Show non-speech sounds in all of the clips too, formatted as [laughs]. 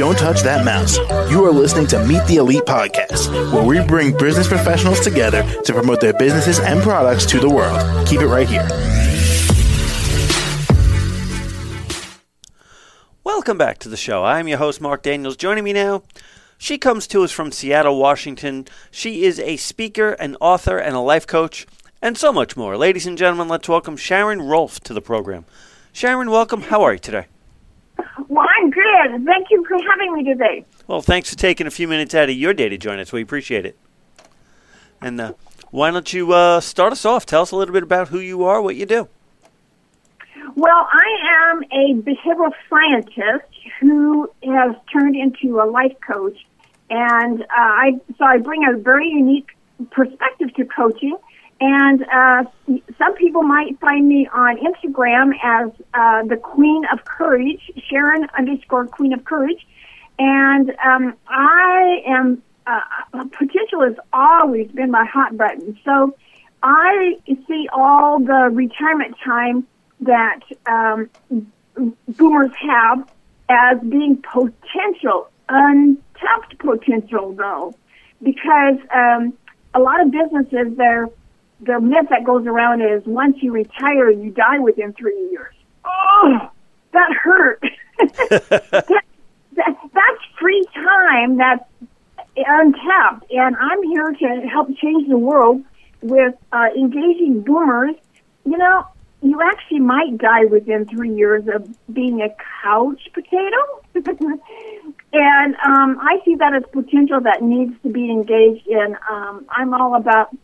Don't touch that mouse. You are listening to Meet the Elite Podcast, where we bring business professionals together to promote their businesses and products to the world. Keep it right here. Welcome back to the show. I'm your host, Mark Daniels. Joining me now, she comes to us from Seattle, Washington. She is a speaker, an author, and a life coach, and so much more. Ladies and gentlemen, let's welcome Sharon Rolph to the program. Sharon, welcome. How are you today? Well, I'm good. Thank you for having me today. Well, thanks for taking a few minutes out of your day to join us. We appreciate it. And uh, why don't you uh, start us off? Tell us a little bit about who you are, what you do. Well, I am a behavioral scientist who has turned into a life coach, and uh, I so I bring a very unique perspective to coaching. And uh, some people might find me on Instagram as uh, the Queen of Courage, Sharon underscore Queen of Courage. And um, I am, uh, potential has always been my hot button. So I see all the retirement time that um, boomers have as being potential, untapped potential, though, because um, a lot of businesses, they're the myth that goes around is once you retire, you die within three years. Oh, that hurt. [laughs] that, that, that's free time that's untapped, and I'm here to help change the world with uh, engaging boomers. You know, you actually might die within three years of being a couch potato. [laughs] and um, I see that as potential that needs to be engaged in. Um, I'm all about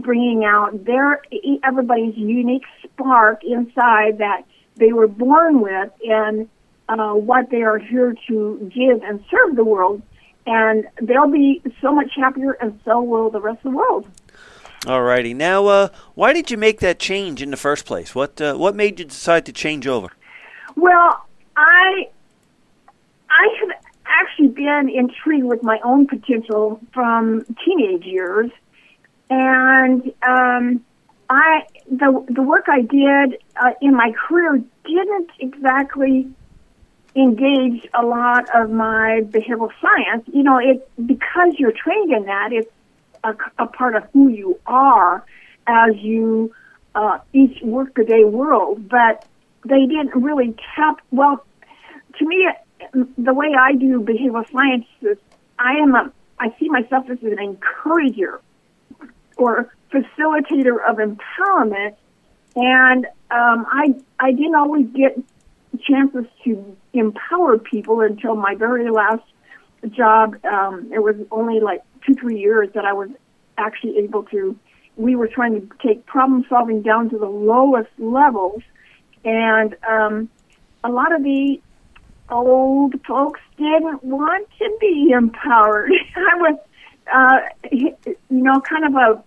bringing out their everybody's unique spark inside that they were born with and uh, what they are here to give and serve the world. And they'll be so much happier, and so will the rest of the world. Alrighty. Now, uh, why did you make that change in the first place? What uh, what made you decide to change over? Well, I I have actually been intrigued with my own potential from teenage years and um, I the the work I did uh, in my career didn't exactly engage a lot of my behavioral science. You know, it because you're trained in that, it's a, a part of who you are as you uh, each workaday world. But they didn't really tap. Well, to me, the way I do behavioral science is I am a I see myself as an encourager or facilitator of empowerment. And um, I I didn't always get chances to empower people until my very last job. Um, it was only like two three years that I was actually able to. We were trying to take problem solving down to the lowest levels, and um, a lot of the old folks didn't want to be empowered. [laughs] I was, uh, you know, kind of a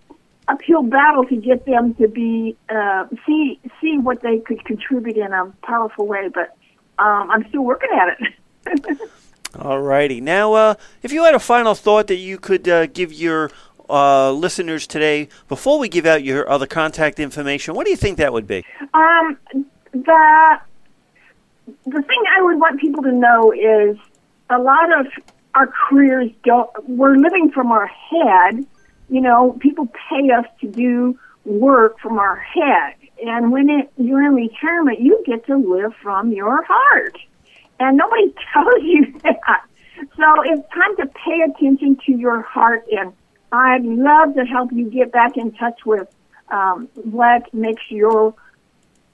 uphill battle to get them to be uh, see see what they could contribute in a powerful way. But um, I'm still working at it. [laughs] All righty. Now, uh, if you had a final thought that you could uh, give your uh, listeners today before we give out your other contact information, what do you think that would be? Um, the the thing I would want people to know is a lot of our careers don't. We're living from our head you know, people pay us to do work from our head. And when it, you're in retirement, you get to live from your heart. And nobody [laughs] tells you that. So it's time to pay attention to your heart. And I'd love to help you get back in touch with um, what makes your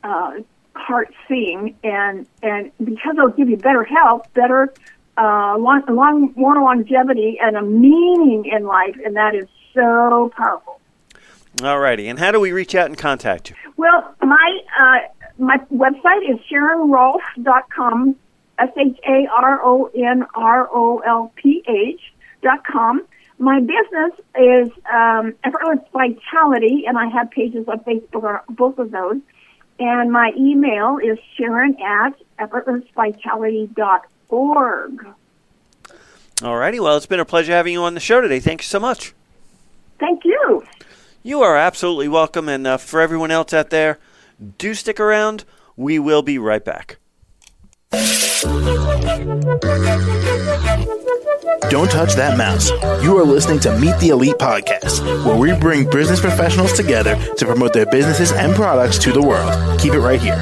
uh, heart sing. And, and because it'll give you better health, better, uh, long, long, more longevity, and a meaning in life. And that is so powerful. All righty. And how do we reach out and contact you? Well, my uh, my website is SharonRolph.com, S H A R O N R O L P H dot com. My business is um, Effortless Vitality, and I have pages on Facebook on both of those. And my email is Sharon at effortlessvitality.org. All righty. Well, it's been a pleasure having you on the show today. Thank you so much. Thank you. You are absolutely welcome. And uh, for everyone else out there, do stick around. We will be right back. Don't touch that mouse. You are listening to Meet the Elite Podcast, where we bring business professionals together to promote their businesses and products to the world. Keep it right here.